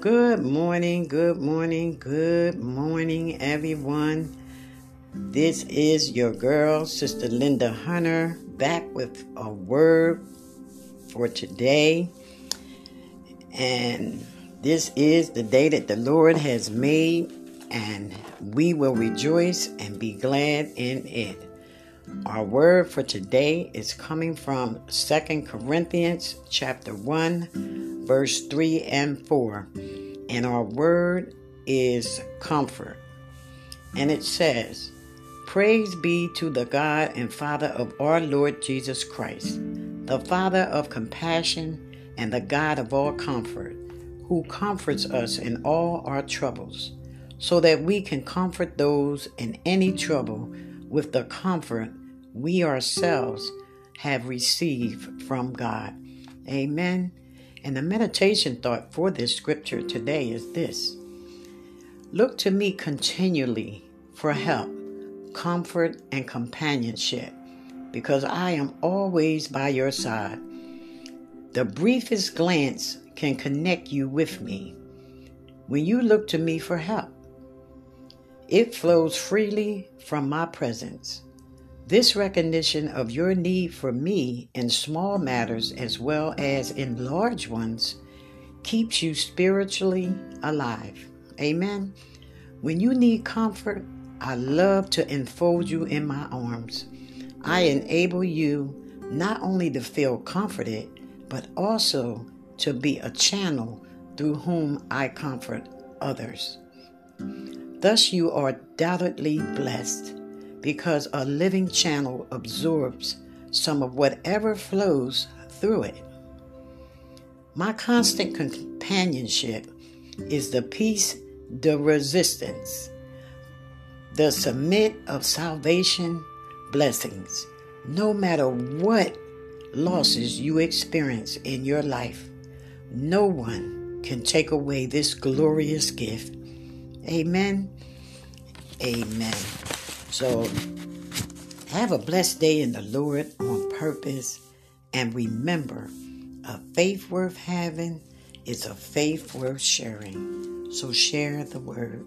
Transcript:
Good morning, good morning, good morning, everyone. This is your girl, Sister Linda Hunter, back with a word for today. And this is the day that the Lord has made, and we will rejoice and be glad in it. Our word for today is coming from Second Corinthians chapter 1 verse 3 and 4. And our word is comfort. And it says, Praise be to the God and Father of our Lord Jesus Christ, the Father of compassion and the God of all comfort, who comforts us in all our troubles, so that we can comfort those in any trouble with the comfort we ourselves have received from God. Amen. And the meditation thought for this scripture today is this Look to me continually for help, comfort, and companionship, because I am always by your side. The briefest glance can connect you with me when you look to me for help. It flows freely from my presence. This recognition of your need for me in small matters as well as in large ones keeps you spiritually alive. Amen. When you need comfort, I love to enfold you in my arms. I enable you not only to feel comforted, but also to be a channel through whom I comfort others. Thus, you are doubtedly blessed because a living channel absorbs some of whatever flows through it. My constant companionship is the pièce de résistance, the submit of salvation blessings. No matter what losses you experience in your life, no one can take away this glorious gift. Amen. Amen. So have a blessed day in the Lord on purpose. And remember, a faith worth having is a faith worth sharing. So share the word.